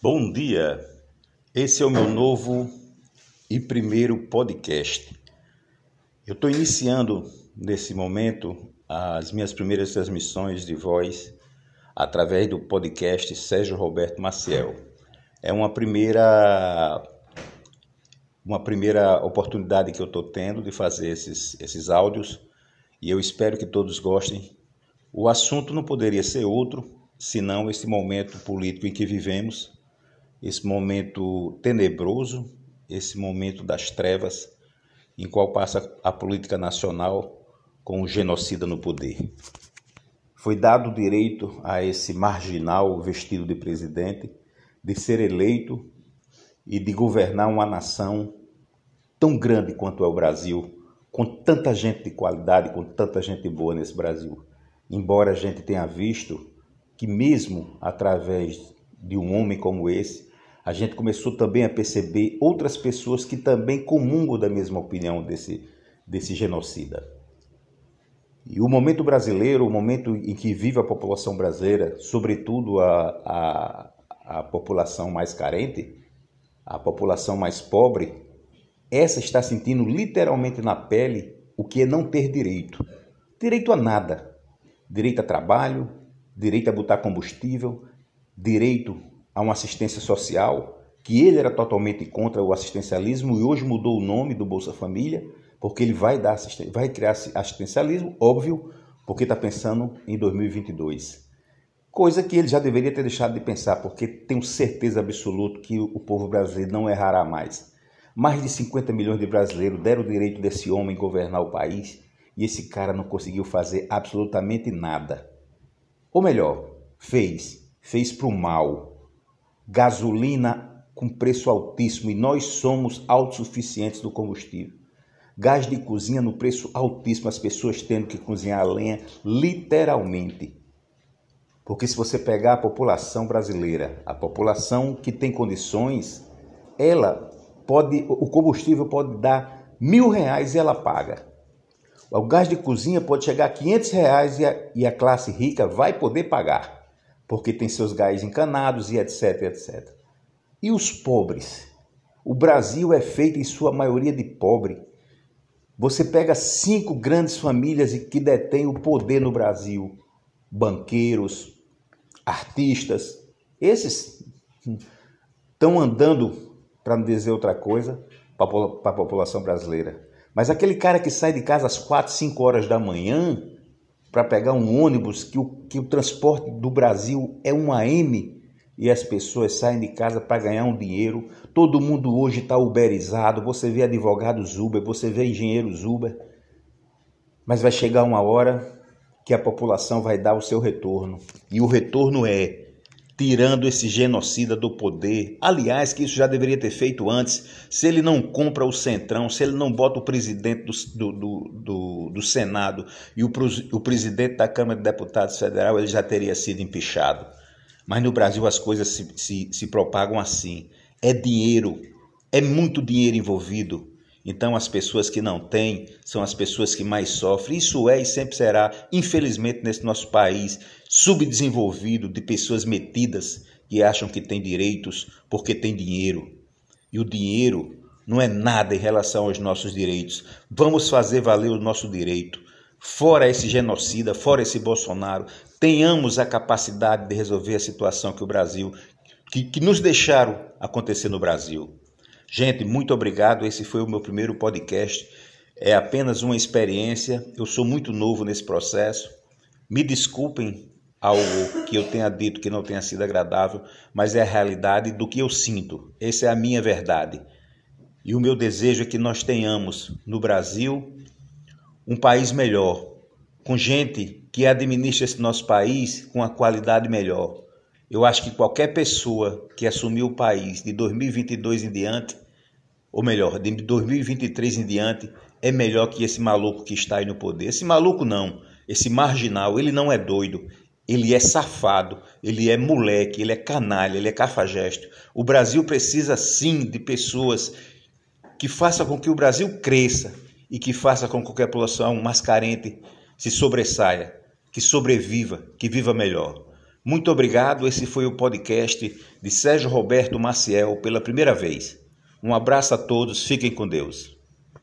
Bom dia, esse é o meu novo e primeiro podcast. Eu estou iniciando nesse momento as minhas primeiras transmissões de voz através do podcast Sérgio Roberto Maciel. É uma primeira uma primeira oportunidade que eu estou tendo de fazer esses, esses áudios e eu espero que todos gostem. O assunto não poderia ser outro senão esse momento político em que vivemos esse momento tenebroso, esse momento das trevas, em qual passa a política nacional com o genocida no poder. Foi dado o direito a esse marginal vestido de presidente de ser eleito e de governar uma nação tão grande quanto é o Brasil, com tanta gente de qualidade, com tanta gente boa nesse Brasil. Embora a gente tenha visto que, mesmo através de um homem como esse, a gente começou também a perceber outras pessoas que também comungam da mesma opinião desse, desse genocida. E o momento brasileiro, o momento em que vive a população brasileira, sobretudo a, a, a população mais carente, a população mais pobre, essa está sentindo literalmente na pele o que é não ter direito. Direito a nada. Direito a trabalho, direito a botar combustível, direito a uma assistência social, que ele era totalmente contra o assistencialismo e hoje mudou o nome do Bolsa Família, porque ele vai dar vai criar assistencialismo, óbvio, porque está pensando em 2022. Coisa que ele já deveria ter deixado de pensar, porque tenho certeza absoluta que o povo brasileiro não errará mais. Mais de 50 milhões de brasileiros deram o direito desse homem governar o país e esse cara não conseguiu fazer absolutamente nada. Ou melhor, fez, fez para o mal, gasolina com preço altíssimo e nós somos autossuficientes do combustível. Gás de cozinha no preço altíssimo, as pessoas tendo que cozinhar a lenha literalmente. Porque se você pegar a população brasileira, a população que tem condições, ela pode, o combustível pode dar mil reais e ela paga. O gás de cozinha pode chegar a 500 reais e a, e a classe rica vai poder pagar porque tem seus gás encanados e etc, etc. E os pobres? O Brasil é feito em sua maioria de pobre. Você pega cinco grandes famílias que detêm o poder no Brasil: banqueiros, artistas. Esses estão andando, para não dizer outra coisa, para a população brasileira. Mas aquele cara que sai de casa às quatro, cinco horas da manhã, para pegar um ônibus que o, que o transporte do Brasil é um AM e as pessoas saem de casa para ganhar um dinheiro. Todo mundo hoje está uberizado. Você vê advogados Uber, você vê engenheiros Uber. Mas vai chegar uma hora que a população vai dar o seu retorno. E o retorno é tirando esse genocida do poder. Aliás, que isso já deveria ter feito antes. Se ele não compra o Centrão, se ele não bota o presidente do, do, do, do Senado e o, o presidente da Câmara de Deputados Federal, ele já teria sido empichado. Mas no Brasil as coisas se, se, se propagam assim. É dinheiro, é muito dinheiro envolvido. Então, as pessoas que não têm são as pessoas que mais sofrem. Isso é e sempre será, infelizmente, nesse nosso país subdesenvolvido de pessoas metidas que acham que têm direitos porque têm dinheiro. E o dinheiro não é nada em relação aos nossos direitos. Vamos fazer valer o nosso direito. Fora esse genocida, fora esse Bolsonaro, tenhamos a capacidade de resolver a situação que o Brasil, que, que nos deixaram acontecer no Brasil. Gente, muito obrigado. Esse foi o meu primeiro podcast. É apenas uma experiência. Eu sou muito novo nesse processo. Me desculpem algo que eu tenha dito que não tenha sido agradável, mas é a realidade do que eu sinto. Essa é a minha verdade. E o meu desejo é que nós tenhamos no Brasil um país melhor, com gente que administra esse nosso país com a qualidade melhor. Eu acho que qualquer pessoa que assumiu o país de 2022 em diante, ou melhor, de 2023 em diante, é melhor que esse maluco que está aí no poder. Esse maluco não, esse marginal, ele não é doido, ele é safado, ele é moleque, ele é canalha, ele é cafajeste. O Brasil precisa sim de pessoas que façam com que o Brasil cresça e que faça com que a população mais carente se sobressaia, que sobreviva, que viva melhor. Muito obrigado. Esse foi o podcast de Sérgio Roberto Maciel pela primeira vez. Um abraço a todos. Fiquem com Deus.